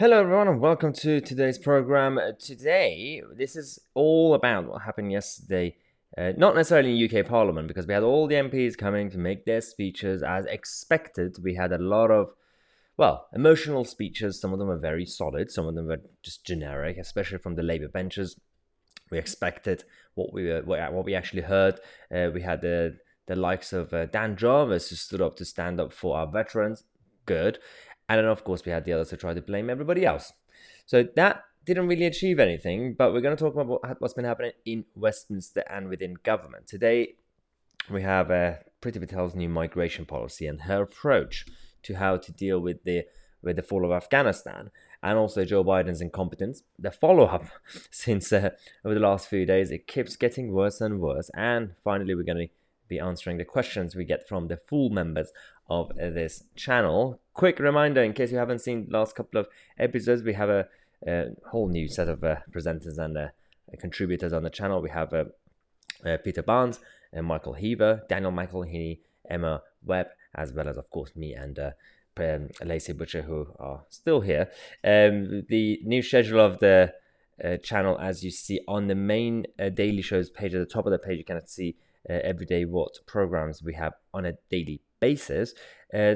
Hello, everyone, and welcome to today's program. Uh, Today, this is all about what happened yesterday. Uh, not necessarily in UK Parliament, because we had all the MPs coming to make their speeches as expected. We had a lot of, well, emotional speeches. Some of them were very solid, some of them were just generic, especially from the Labour benches. We expected what we were, what what we actually heard. Uh, we had the the likes of uh, Dan Jarvis who stood up to stand up for our veterans. Good. And then, of course, we had the others who tried to blame everybody else. So that didn't really achieve anything, but we're going to talk about what, what's been happening in Westminster and within government. Today, we have uh, Priti Patel's new migration policy and her approach to how to deal with the with the fall of Afghanistan, and also Joe Biden's incompetence. The follow up since uh, over the last few days, it keeps getting worse and worse. And finally, we're going to be answering the questions we get from the full members of this channel. Quick reminder in case you haven't seen the last couple of episodes, we have a, a whole new set of uh, presenters and uh, contributors on the channel. We have uh, uh Peter Barnes, and Michael Heaver, Daniel Michael Heaney, Emma Webb, as well as, of course, me and uh, um, Lacey Butcher, who are still here. Um, the new schedule of the uh, channel, as you see on the main daily shows page at the top of the page, you can see every day what programs we have on a daily basis. Uh,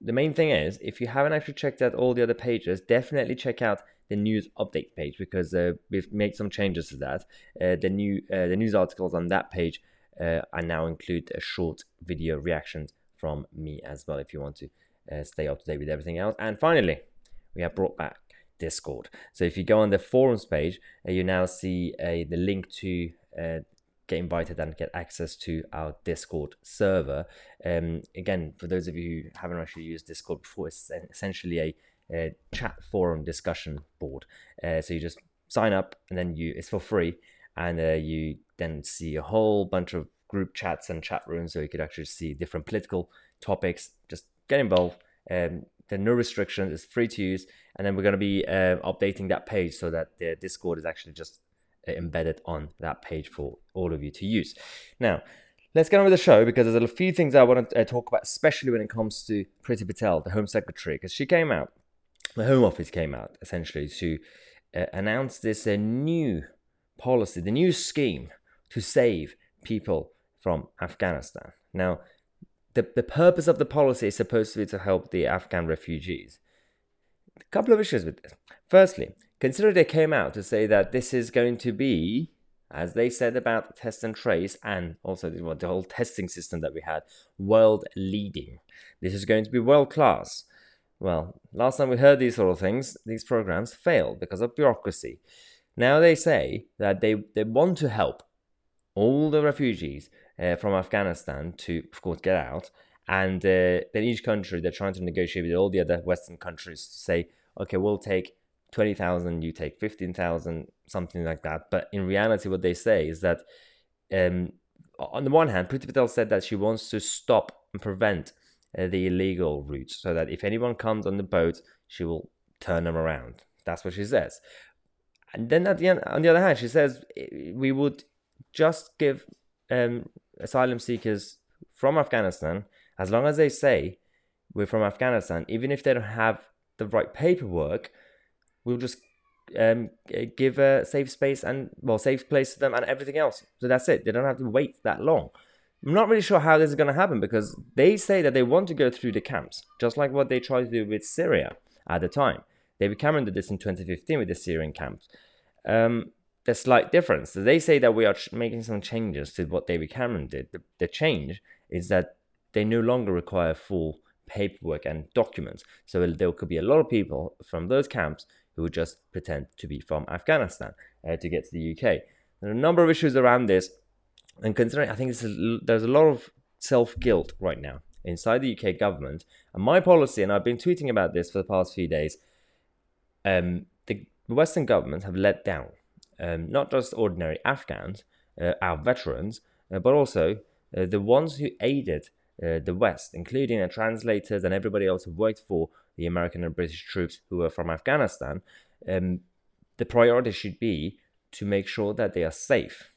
the main thing is, if you haven't actually checked out all the other pages, definitely check out the news update page because uh, we've made some changes to that. Uh, the new uh, the news articles on that page uh, are now include a short video reactions from me as well. If you want to uh, stay up to date with everything else, and finally, we have brought back Discord. So if you go on the forums page, you now see the link to get invited and get access to our Discord server. Um, again, for those of you who haven't actually used Discord before, it's essentially a, a chat forum discussion board. Uh, so you just sign up and then you it's for free, and uh, you then see a whole bunch of group chats and chat rooms, so you could actually see different political topics. Just get involved. Um, there are no restrictions. It's free to use, and then we're going to be uh, updating that page so that the Discord is actually just embedded on that page for all of you to use. Now, let's get on with the show because there's a few things I want to uh, talk about, especially when it comes to Priti Patel, the Home Secretary, because she came out, the Home Office came out essentially to uh, announce this uh, new policy, the new scheme to save people from Afghanistan. Now, the, the purpose of the policy is supposed to be to help the Afghan refugees. A couple of issues with this. Firstly, Consider they came out to say that this is going to be, as they said about test and trace, and also the, whole testing system that we had, world leading. This is going to be world class. Well, last time we heard these sort of things, these programs failed because of bureaucracy. Now they say that they, they want to help all the refugees uh, from Afghanistan to, of course, get out. And uh, then each country, they're trying to negotiate with all the other Western countries to say, okay, we'll take 20,000, you take 15,000, something like that. But in reality, what they say is that, um, on the one hand, Priti Patel said that she wants to stop and prevent uh, the illegal routes so that if anyone comes on the boat, she will turn them around. That's what she says. And then at the end, on the other hand, she says we would just give um, asylum seekers from Afghanistan, as long as they say we're from Afghanistan, even if they don't have the right paperwork, we'll just um, give a safe space and well safe place to them and everything else. So that's it. They don't have to wait that long. I'm not really sure how this is going to happen because they say that they want to go through the camps, just like what they tried to do with Syria at the time. David Cameron did this in 2015 with the Syrian camps. Um, the slight difference. They say that we are making some changes to what David Cameron did. The, the change is that they no longer require full paperwork and documents. So there could be a lot of people from those camps who would just pretend to be from Afghanistan uh, to get to the UK. There are a number of issues around this, and considering I think there's a lot of self guilt right now inside the UK government. And my policy, and I've been tweeting about this for the past few days, um, the Western governments have let down um, not just ordinary Afghans, uh, our veterans, uh, but also uh, the ones who aided uh, the West, including the translators and everybody else who worked for the American and British troops who were from Afghanistan, um, the priority should be to make sure that they are safe,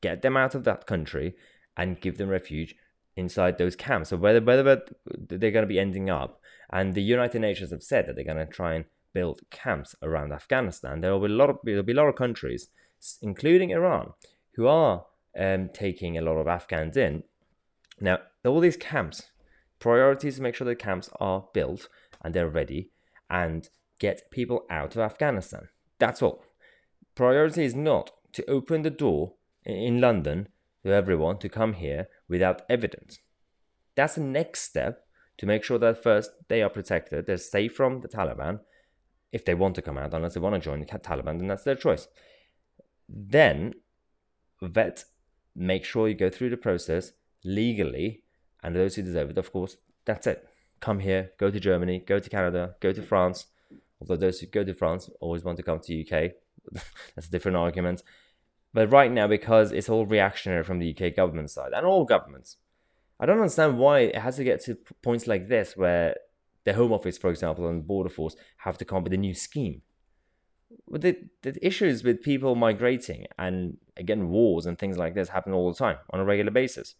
get them out of that country, and give them refuge inside those camps. So whether whether they're going to be ending up, and the United Nations have said that they're going to try and build camps around Afghanistan, there will be a lot of there'll be a lot of countries, including Iran, who are um, taking a lot of Afghans in. Now, all these camps, priorities to make sure the camps are built and they're ready and get people out of Afghanistan. That's all. Priority is not to open the door in London to everyone to come here without evidence. That's the next step to make sure that first they are protected, they're safe from the Taliban if they want to come out, unless they want to join the Taliban, then that's their choice. Then vet, make sure you go through the process legally, and those who deserve it, of course, that's it. Come here, go to Germany, go to Canada, go to France. Although those who go to France always want to come to UK, that's a different argument. But right now, because it's all reactionary from the UK government side and all governments, I don't understand why it has to get to points like this where the Home Office, for example, and Border Force have to come up with a new scheme. But the, the issues with people migrating and again wars and things like this happen all the time on a regular basis.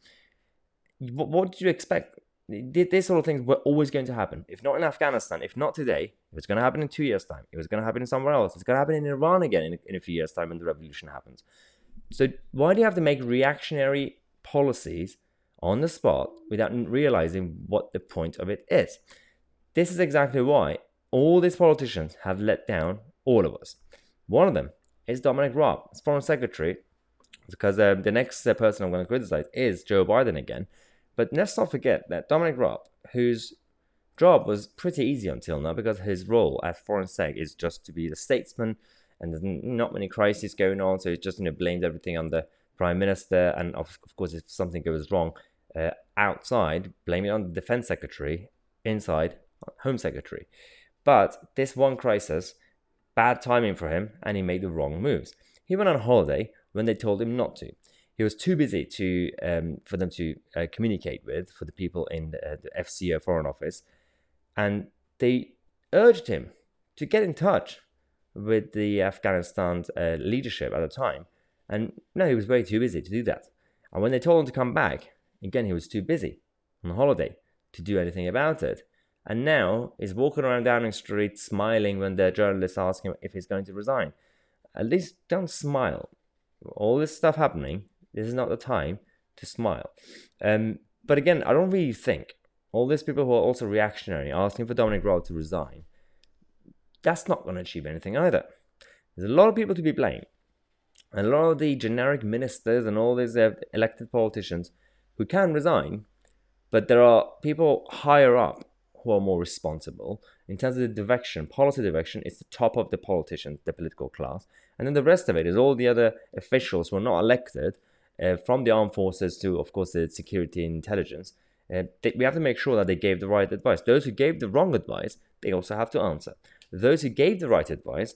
What, what did you expect? These sort of things were always going to happen. If not in Afghanistan, if not today, it was going to happen in two years' time, It was going to happen somewhere else, it's going to happen in Iran again in, in a few years' time when the revolution happens. So why do you have to make reactionary policies on the spot without realizing what the point of it is? This is exactly why all these politicians have let down all of us. One of them is Dominic Raab, as Foreign Secretary, because uh, the next uh, person I'm going to criticize is Joe Biden again. But let's not forget that Dominic Raab, whose job was pretty easy until now because his role as Foreign Sec is just to be the statesman and there's not many crises going on, so he just you know, blamed everything on the Prime Minister. And of, of course, if something goes wrong uh, outside, blame it on the Defense Secretary, inside, Home Secretary. But this one crisis, bad timing for him, and he made the wrong moves. He went on holiday when they told him not to. He was too busy to um, for them to uh, communicate with for the people in the, uh, the FCO Foreign Office, and they urged him to get in touch with the Afghanistan uh, leadership at the time. And no, he was way too busy to do that. And when they told him to come back, again, he was too busy on holiday to do anything about it. And now he's walking around Downing Street smiling when the journalists ask him if he's going to resign. At least don't smile. All this stuff happening, this is not the time to smile. Um, but again, I don't really think all these people who are also reactionary asking for Dominic Raab to resign, that's not going to achieve anything either. There's a lot of people to be blamed. And a lot of the generic ministers and all these uh, elected politicians who can resign, but there are people higher up who are more responsible. In terms of the direction, policy direction, it's the top of the politicians, the political class. And then the rest of it is all the other officials who are not elected, uh, from the armed forces to, of course, the security intelligence. Uh, we have to make sure that they gave the right advice. Those who gave the wrong advice, they also have to answer. Those who gave the right advice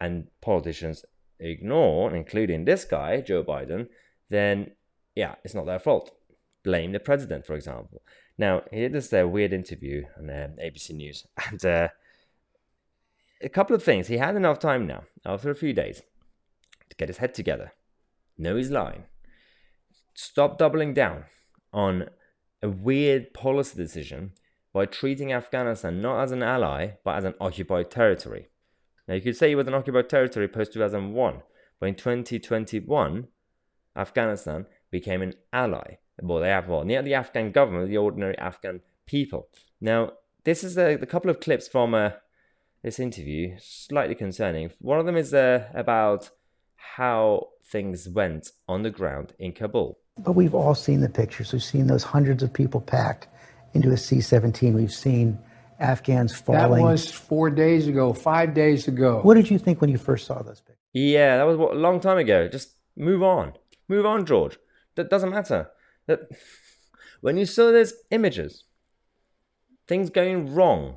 and politicians ignore, including this guy, Joe Biden, then yeah, it's not their fault. Blame the president, for example. Now, he did this uh, weird interview on uh, ABC News, and uh, a couple of things. He had enough time now, after a few days, to get his head together, know he's line, stop doubling down on a weird policy decision by treating Afghanistan not as an ally, but as an occupied territory. Now, you could say it was an occupied territory post 2001, but in 2021, Afghanistan became an ally. Well, they have well, near the Afghan government, the ordinary Afghan people. Now, this is a, a couple of clips from uh, this interview, slightly concerning. One of them is uh, about how things went on the ground in Kabul. But we've all seen the pictures. We've seen those hundreds of people packed into a C 17. We've seen Afghans falling. That was four days ago, five days ago. What did you think when you first saw those pictures? Yeah, that was what, a long time ago. Just move on. Move on, George. That doesn't matter. That when you saw those images, things going wrong,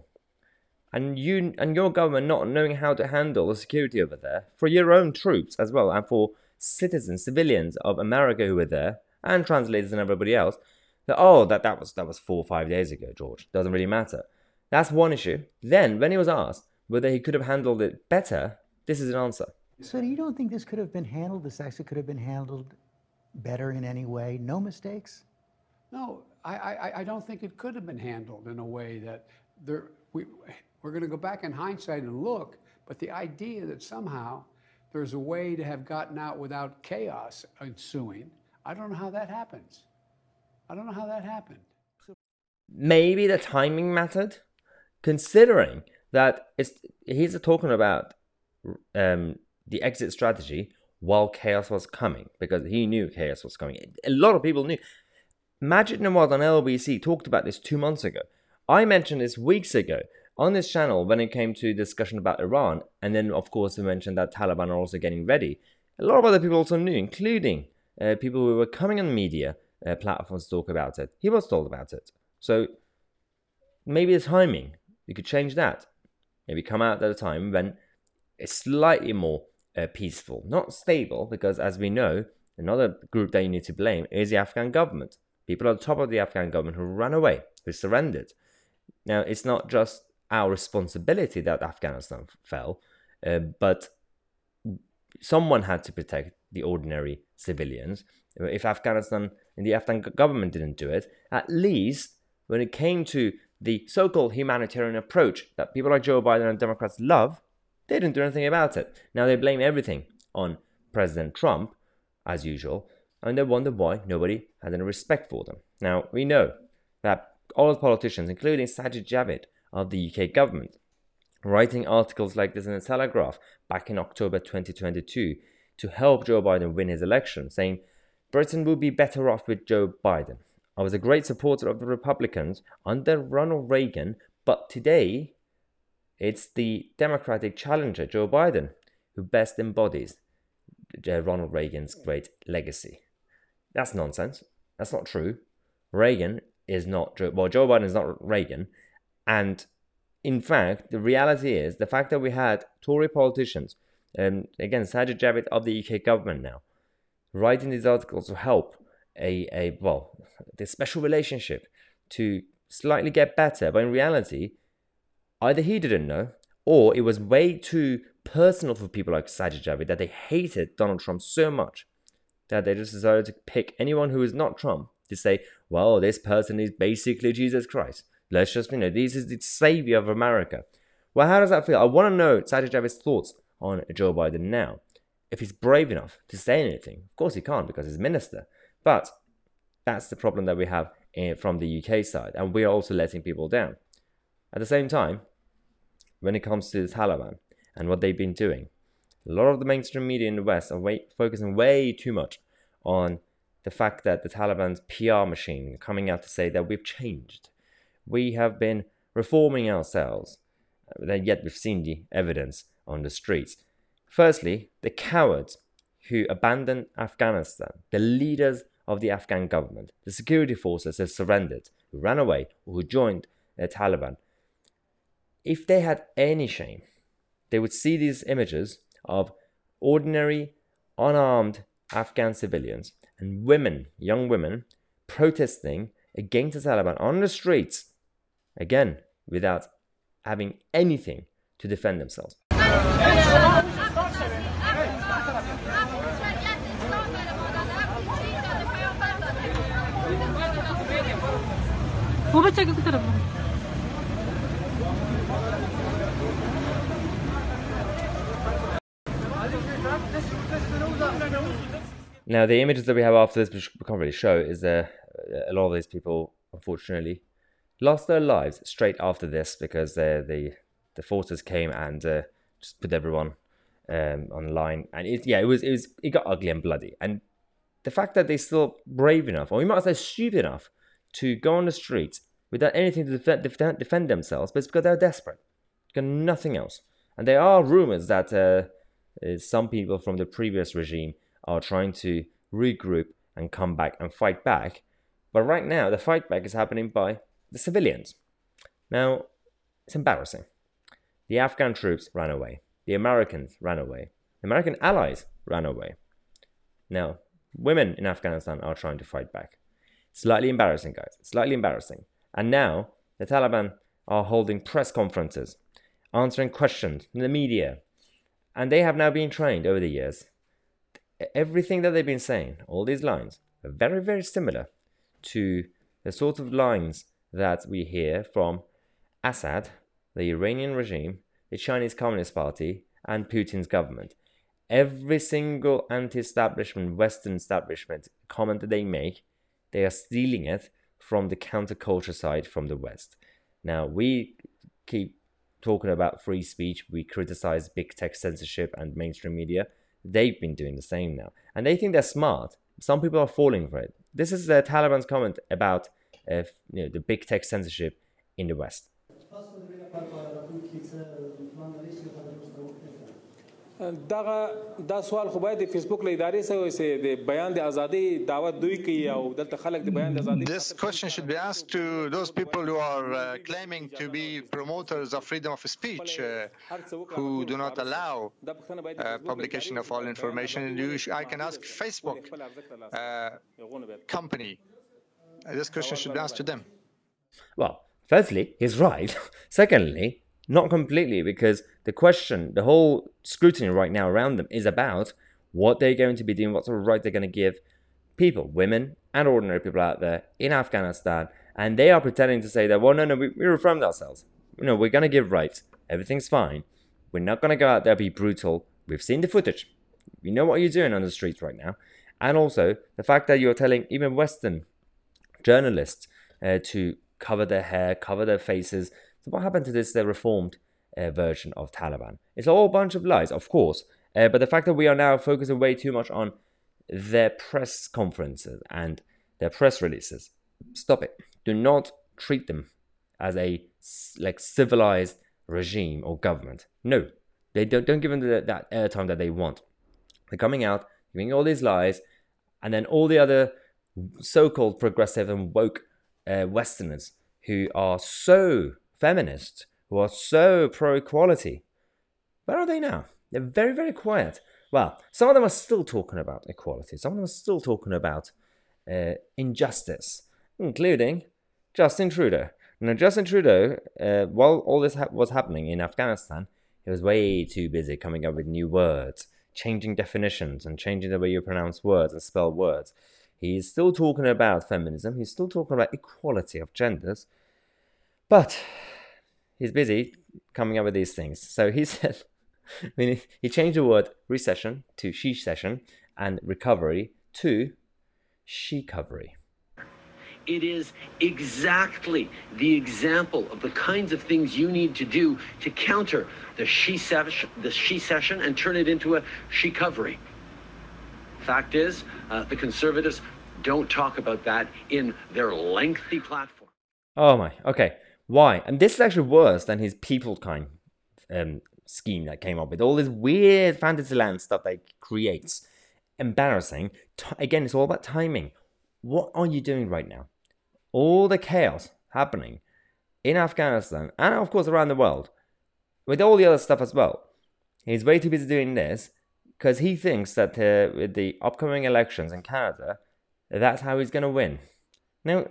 and you and your government not knowing how to handle the security over there for your own troops as well, and for citizens, civilians of America who were there, and translators and everybody else, that oh that that was that was four or five days ago, George. Doesn't really matter. That's one issue. Then when he was asked whether he could have handled it better, this is an answer. So you don't think this could have been handled? This actually could have been handled better in any way? No mistakes? No, I, I, I don't think it could have been handled in a way that there, we, we're going to go back in hindsight and look, but the idea that somehow there's a way to have gotten out without chaos ensuing, I don't know how that happens. I don't know how that happened. Maybe the timing mattered, considering that it's he's talking about um, the exit strategy while chaos was coming because he knew chaos was coming. A lot of people knew. Maajid Nawaz on LBC talked about this two months ago. I mentioned this weeks ago on this channel when it came to discussion about Iran, and then of course we mentioned that Taliban are also getting ready. A lot of other people also knew, including uh, people who were coming on media uh, platforms to talk about it. He was told about it. So maybe the timing, you could change that. Maybe come out at a time when it's slightly more uh, peaceful, not stable, because as we know, another group that you need to blame is the Afghan government. People the top of the Afghan government who ran away, who surrendered. Now, it's not just our responsibility that Afghanistan fell, uh, but someone had to protect the ordinary civilians. If Afghanistan and the Afghan government didn't do it, at least when it came to the so called humanitarian approach that people like Joe Biden and Democrats love, they didn't do anything about it. Now they blame everything on President Trump, as usual, and they wonder why nobody has any respect for them. Now, we know that all politicians, including Sajid Javid of the UK government, writing articles like this in the Telegraph back in October 2022 to help Joe Biden win his election, saying Britain will be better off with Joe Biden. I was a great supporter of the Republicans under Ronald Reagan, but today it's the Democratic challenger, Joe Biden, who best embodies uh, Ronald Reagan's great legacy. That's nonsense. That's not true. Reagan is not Joe. Well, Joe Biden is not Reagan, and in fact, the reality is the fact that we had Tory politicians, um, again, Sajid Javid of the UK government now, writing these articles to help a, a well, the special relationship to slightly get better, but in reality, either he didn't know or it was way too personal for people like Sajid Javid that they hated Donald Trump so much that they just decided to pick anyone who is not Trump to say, well, this person is basically Jesus Christ. Let's just, you know, this is the savior of America. Well, how does that feel? I want to know Sajid thoughts on Joe Biden now. If he's brave enough to say anything, of course he can't because he's minister. But that's the problem that we have in, from the UK side, and we are also letting people down. At the same time, when it comes to the Taliban and what they've been doing, a lot of the mainstream media in the West are way, focusing way too much on the fact that the Taliban's PR machine coming out to say that we've changed. We have been reforming ourselves. Uh, yet we've seen the evidence on the streets. Firstly, the cowards who abandoned Afghanistan, the leaders of the Afghan government, the security forces have surrendered, who ran away, or who joined the Taliban. If they had any shame, they would see these images of ordinary, unarmed Afghan civilians and women, young women, protesting against the Taliban on the streets, again, without having anything to defend themselves. Now, the images that we have after this, which we can't really show, is uh, a lot of these people, unfortunately, lost their lives straight after this because uh, the the forces came and uh, just put everyone um, online, and it, yeah, it was it was it got ugly and bloody, and the fact that they're still brave enough, or we might say stupid enough, to go on the streets without anything to defend, defend, defend themselves, but it's because they're desperate, got nothing else, and there are rumors that uh, some people from the previous regime are trying to regroup and come back and fight back. But right now, the fight back is happening by the civilians. Now, it's embarrassing. The Afghan troops ran away. The Americans ran away. The American allies ran away. Now, women in Afghanistan are trying to fight back. Slightly embarrassing, guys. Slightly embarrassing. And now, the Taliban are holding press conferences, answering questions from the media. And they have now been trained over the years everything that they've been saying, all these lines, are very, very similar to the sort of lines that we hear from Assad, the Iranian regime, the Chinese Communist Party, and Putin's government. Every single anti establishment, Western establishment comment that they make, they are stealing it from the counterculture side from the West. Now, we keep talking about free speech, we criticize big tech censorship and mainstream media. They've been doing the same now. And they think they're smart. Some people are falling for it. This is the Taliban's comment about uh, you know, the big tech censorship in the West. دغه دا سوال خو باید د فیسبوک له ادارې سره وي د بیان د ازادي دعوت دوی کوي او دلته خلک د بیان د ازادي This question should be asked to those people who are uh, claiming to be promoters of freedom of speech, uh, who do not allow uh, publication of all information. You sh- I can ask Facebook uh, company. Uh, This question should be asked to them. Well, firstly, he's right. Secondly, not completely, because the question, the whole scrutiny right now around them is about what they're going to be doing, what sort of right they're going to give people, women and ordinary people out there in Afghanistan. And they are pretending to say that, well, no, no, we, we reformed ourselves. You know, we're going to give rights. Everything's fine. We're not going to go out there be brutal. We've seen the footage. We know what you're doing on the streets right now. And also the fact that you're telling even Western journalists uh, to cover their hair, cover their faces. So what happened to this the reformed uh, version of Taliban? It's all a bunch of lies, of course. Uh, but the fact that we are now focusing way too much on their press conferences and their press releases, stop it. Do not treat them as a like civilized regime or government. No, they don't. Don't give them the, that airtime that they want. They're coming out, giving all these lies, and then all the other so-called progressive and woke uh, Westerners who are so feminist, who are so pro-equality. Where are they now? They're very, very quiet. Well, some of them are still talking about equality. Some of them are still talking about uh, injustice, including Justin Trudeau. Now, Justin Trudeau, uh, while all this ha- was happening in Afghanistan, he was way too busy coming up with new words, changing definitions, and changing the way you pronounce words and spell words. He's still talking about feminism. He's still talking about equality of genders, but he's busy coming up with these things. So he said, I mean, he changed the word recession to she session and recovery to she covery. It is exactly the example of the kinds of things you need to do to counter the she session, the she session and turn it into a she covery. Fact is, uh, the conservatives don't talk about that in their lengthy platform. Oh my, okay. Why? And this is actually worse than his peoplekind um, scheme that came up with all this weird fantasy land stuff that creates. Embarrassing. T- again, it's all about timing. What are you doing right now? All the chaos happening in Afghanistan and, of course, around the world with all the other stuff as well. He's way too busy doing this because he thinks that uh, with the upcoming elections in Canada, that's how he's going to win. Now,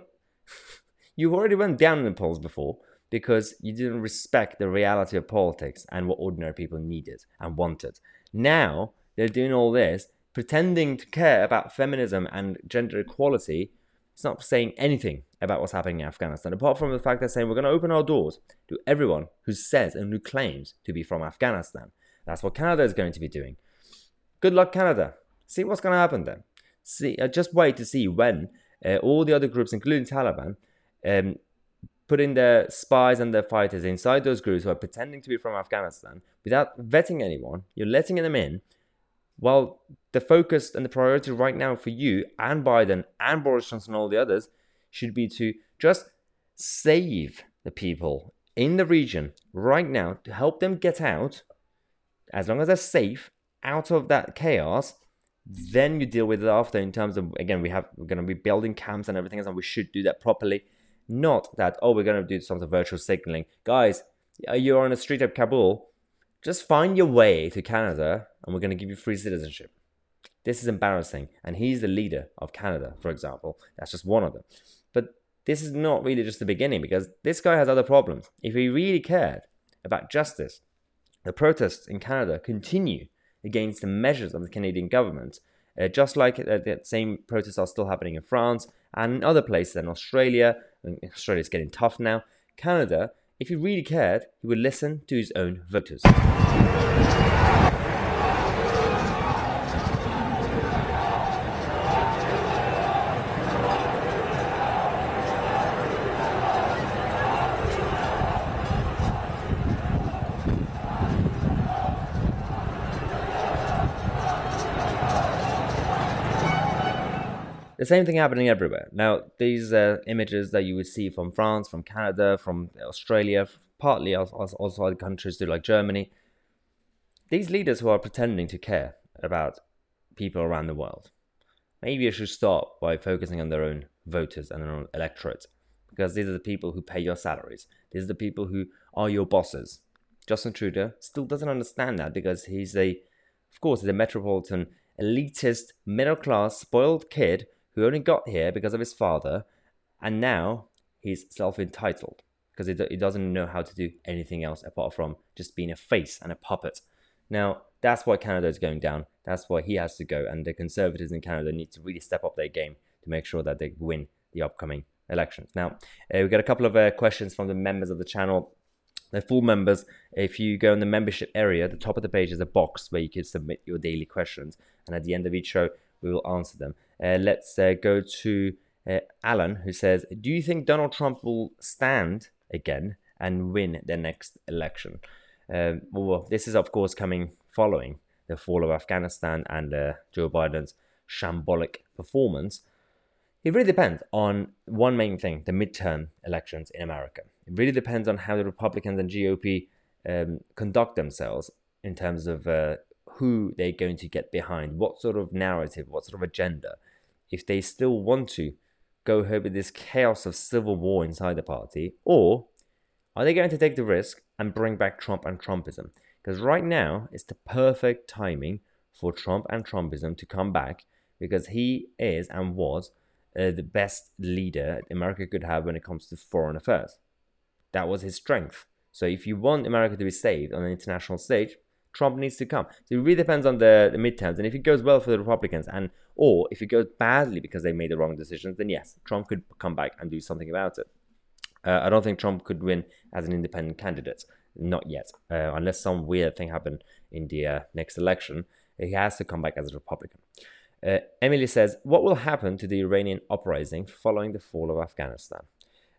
you already went down in the polls before because you didn't respect the reality of politics and what ordinary people needed and wanted. Now they're doing all this, pretending to care about feminism and gender equality. It's not saying anything about what's happening in Afghanistan, apart from the fact they're saying we're going to open our doors to everyone who says and who claims to be from Afghanistan. That's what Canada is going to be doing. Good luck, Canada. See what's going to happen then. See, uh, just wait to see when uh, all the other groups, including Taliban, um, putting their spies and their fighters inside those groups who are pretending to be from Afghanistan without vetting anyone. You're letting them in. Well, the focus and the priority right now for you and Biden and Boris Johnson and all the others should be to just save the people in the region right now to help them get out, as long as they're safe, out of that chaos. Then you deal with it after in terms of again we have we're going to be building camps and everything else and we should do that properly not that oh we're going to do some virtual signaling. Guys you're on the street of kabul. Just find your way to canada and we're going to give you free citizenship. This is embarrassing and he's the leader of canada for example. That's just one of them. But this is not really just the beginning because this guy has other problems. If he really cared about justice the protests in canada continue against the measures of the canadian government uh, just like uh, the same protests are still happening in france And in other places in Australia, Australia's getting tough now. Canada, if he really cared, he would listen to his own voters. The same thing happening everywhere. Now, these uh, images that you would see from France, from Canada, from Australia, partly also other countries too, like Germany, these leaders who are pretending to care about people around the world, maybe you should start by focusing on their own voters and their own electorate, because these are the people who pay your salaries. These are the people who are your bosses. Justin Trudeau still doesn't understand that because he's a, of course, he's a metropolitan, elitist, middle class, spoiled kid who only got here because of his father, and now he's self entitled because he, he doesn't know how to do anything else apart from just being a face and a puppet. Now, that's why Canada is going down. That's why he has to go. And the Conservatives in Canada need to really step up their game to make sure that they win the upcoming elections. Now, uh, we've got a couple of uh, questions from the members of the channel. The full members, if you go in the membership area, the top of the page is a box where you can submit your daily questions. And at the end of each show, we will answer them. Uh, let's uh, go to uh, Alan, who says, Do you think Donald Trump will stand again and win the next election? Um, well, this is, of course, coming following the fall of Afghanistan and uh, Joe Biden's shambolic performance. It really depends on one main thing the midterm elections in America. It really depends on how the Republicans and GOP um, conduct themselves in terms of uh, who they're going to get behind, what sort of narrative, what sort of agenda. If they still want to go ahead with this chaos of civil war inside the party, or are they going to take the risk and bring back Trump and Trumpism? Because right now it's the perfect timing for Trump and Trumpism to come back because he is and was uh, the best leader America could have when it comes to foreign affairs. That was his strength. So if you want America to be saved on an international stage, Trump needs to come. So it really depends on the, the midterms. And if it goes well for the Republicans, and or if it goes badly because they made the wrong decisions, then yes, Trump could come back and do something about it. Uh, I don't think Trump could win as an independent candidate, not yet, uh, unless some weird thing happened in the uh, next election. He has to come back as a Republican. Uh, Emily says, "What will happen to the Iranian uprising following the fall of Afghanistan?"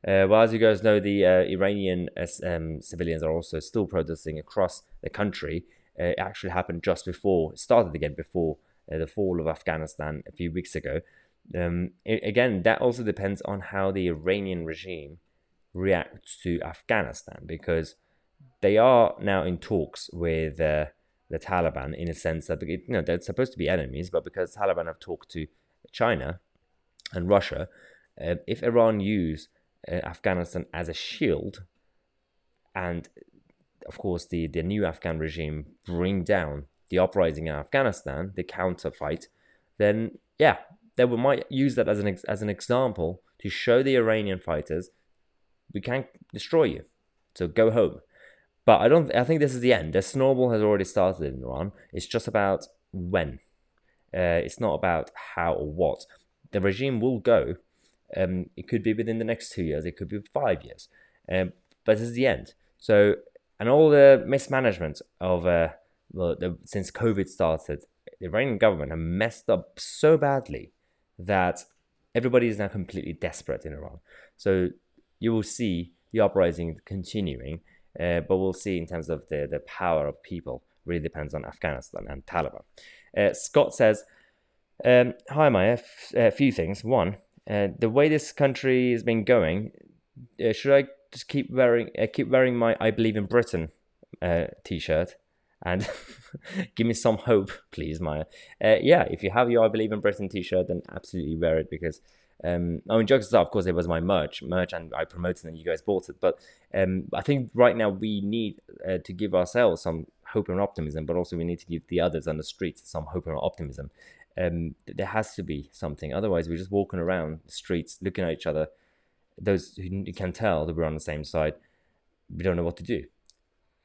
Uh, well, as you guys know, the uh, Iranian um, civilians are also still protesting across the country uh, it actually happened just before, it started again before uh, the fall of Afghanistan a few weeks ago. Um, it, again, that also depends on how the Iranian regime reacts to Afghanistan because they are now in talks with uh, the Taliban in a sense that you know they're supposed to be enemies, but because Taliban have talked to China and Russia, uh, if Iran use uh, Afghanistan as a shield and of course, the, the new Afghan regime bring down the uprising in Afghanistan, the counter fight, then yeah, they might use that as an as an example to show the Iranian fighters we can't destroy you, so go home. But I don't. I think this is the end. The snowball has already started in Iran. It's just about when. Uh, it's not about how or what. The regime will go. Um, it could be within the next two years. It could be five years. Um, but this is the end. So and all the mismanagement of uh, the, since COVID started, the Iranian government have messed up so badly that everybody is now completely desperate in Iran. So you will see the uprising continuing, uh, but we'll see in terms of the, the power of people. Really depends on Afghanistan and Taliban. Uh, Scott says, um, "Hi, Mahyar. A few things. One, uh, the way this country has been going, uh, should I just keep wearing uh, keep wearing my I believe in Britain uh, t-shirt and give me some hope, please, Mahyar. Uh, yeah, if you have your I believe in Britain t-shirt, then absolutely wear it because um, I mean, jokes aside, of course, it was my merch, merch, and I promoted it, and you guys bought it. But um, I think right now we need uh, to give ourselves some hope and optimism, but also we need to give the others on the streets some hope and optimism. Um, there has to be something, otherwise we're just walking around the streets, looking at each other, those who can tell that we're on the same side, we don't know what to do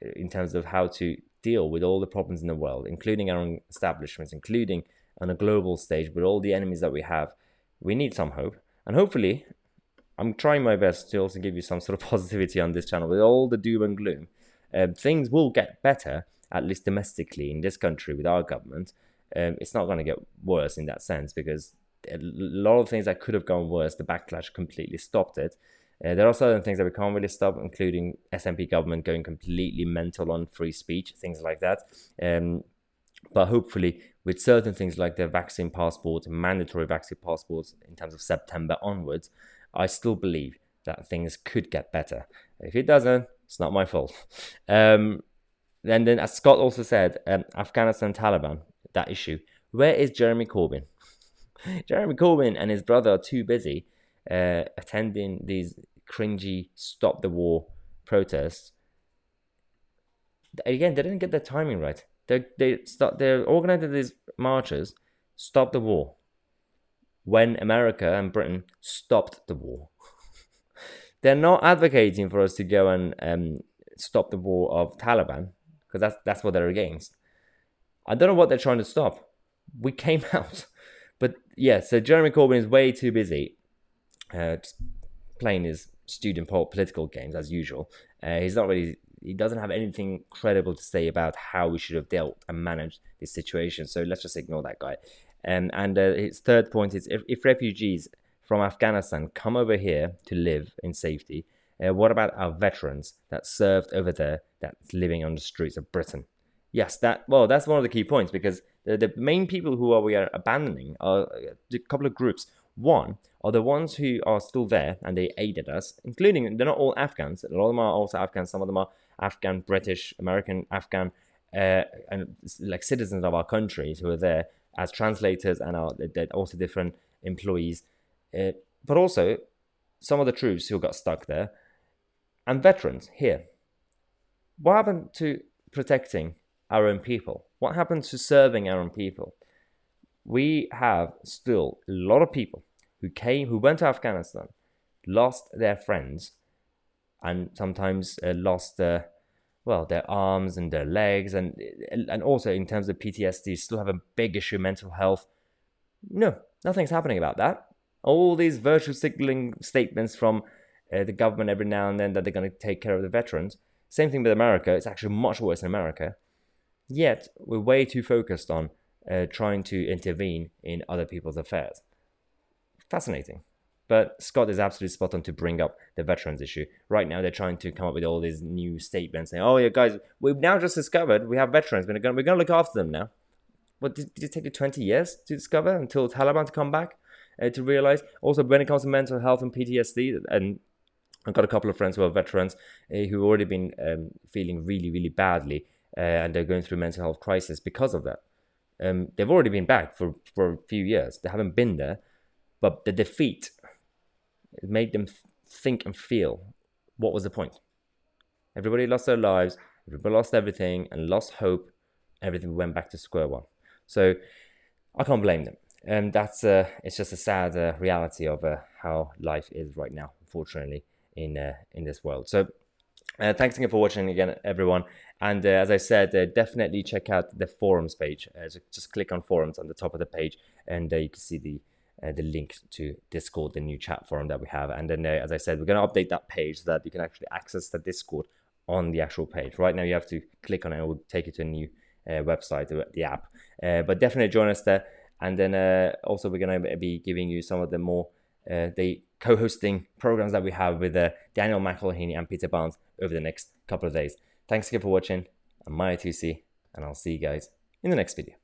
in terms of how to deal with all the problems in the world, including our own establishments, including on a global stage with all the enemies that we have. We need some hope. And hopefully, I'm trying my best to also give you some sort of positivity on this channel with all the doom and gloom. Uh, things will get better, at least domestically in this country with our government. Um, it's not going to get worse in that sense because a lot of things that could have gone worse, the backlash completely stopped it. Uh, there are certain things that we can't really stop, including SNP government going completely mental on free speech, things like that. Um, but hopefully, with certain things like the vaccine passport, mandatory vaccine passports in terms of September onwards, I still believe that things could get better. If it doesn't, it's not my fault. Um, and then, as Scott also said, um, Afghanistan Taliban, that issue. Where is Jeremy Corbyn? Jeremy Corbyn and his brother are too busy uh, attending these cringy stop the war protests. Again, they didn't get the timing right. They they start they're organizing these marches, stop the war. When America and Britain stopped the war, they're not advocating for us to go and um, stop the war of Taliban because that's that's what they're against. I don't know what they're trying to stop. We came out, but yeah. So Jeremy Corbyn is way too busy, uh, playing his student political games as usual. Uh, he's not really. He doesn't have anything credible to say about how we should have dealt and managed this situation. So let's just ignore that guy. Um, and uh, his third point is if, if refugees from Afghanistan come over here to live in safety, uh, what about our veterans that served over there that's living on the streets of Britain? Yes, that well, that's one of the key points because the, the main people who are we are abandoning are a couple of groups. One are the ones who are still there and they aided us, including they're not all Afghans. A lot of them are also Afghans. Some of them are Afghan, British, American, Afghan, uh, and like citizens of our countries who are there as translators and are also different employees. Uh, but also some of the troops who got stuck there and veterans here. What happened to protecting our own people? What happened to serving our own people? We have still a lot of people who came, who went to Afghanistan, lost their friends, and sometimes uh, lost their, well, their arms and their legs, and and also in terms of PTSD, still have a big issue mental health. No, nothing's happening about that. All these virtue signaling statements from uh, the government every now and then that they're going to take care of the veterans. Same thing with America. It's actually much worse in America. Yet we're way too focused on uh, trying to intervene in other people's affairs. Fascinating. But Scott is absolutely spot on to bring up the veterans issue. Right now, they're trying to come up with all these new statements saying, "Oh, yeah, guys, we've now just discovered we have veterans. We're going we're to look after them now." What did, did, it take you 20 years to discover until Taliban to come back uh, to realize? Also, when it comes to mental health and PTSD, and I've got a couple of friends who are veterans uh, who've already been um, feeling really, really badly, uh, and they're going through mental health crisis because of that. Um, they've already been back for, for a few years. They haven't been there, but the defeat made them think and feel what was the point. Everybody lost their lives, everybody lost everything, and lost hope. Everything went back to square one. So I can't blame them. And that's uh, it's just a sad uh, reality of uh, how life is right now, unfortunately, in uh, in this world. So uh, thanks again for watching again, everyone. And uh, as I said, uh, definitely check out the forums page. Uh, so just click on forums on the top of the page, and uh, you can see the uh, the link to Discord, the new chat forum that we have. And then, as I said, we're going to update that page so that you can actually access the Discord on the actual page. Right now, you have to click on it; it will take you to a new website, the app. but definitely join us there. And then also, we're going to be giving you some of the more Uh, the co-hosting programs that we have with uh, Daniel McElhaney and Peter Barnes over the next couple of days. Thanks again for watching. I'm Mahyar Tousi, and I'll see you guys in the next video.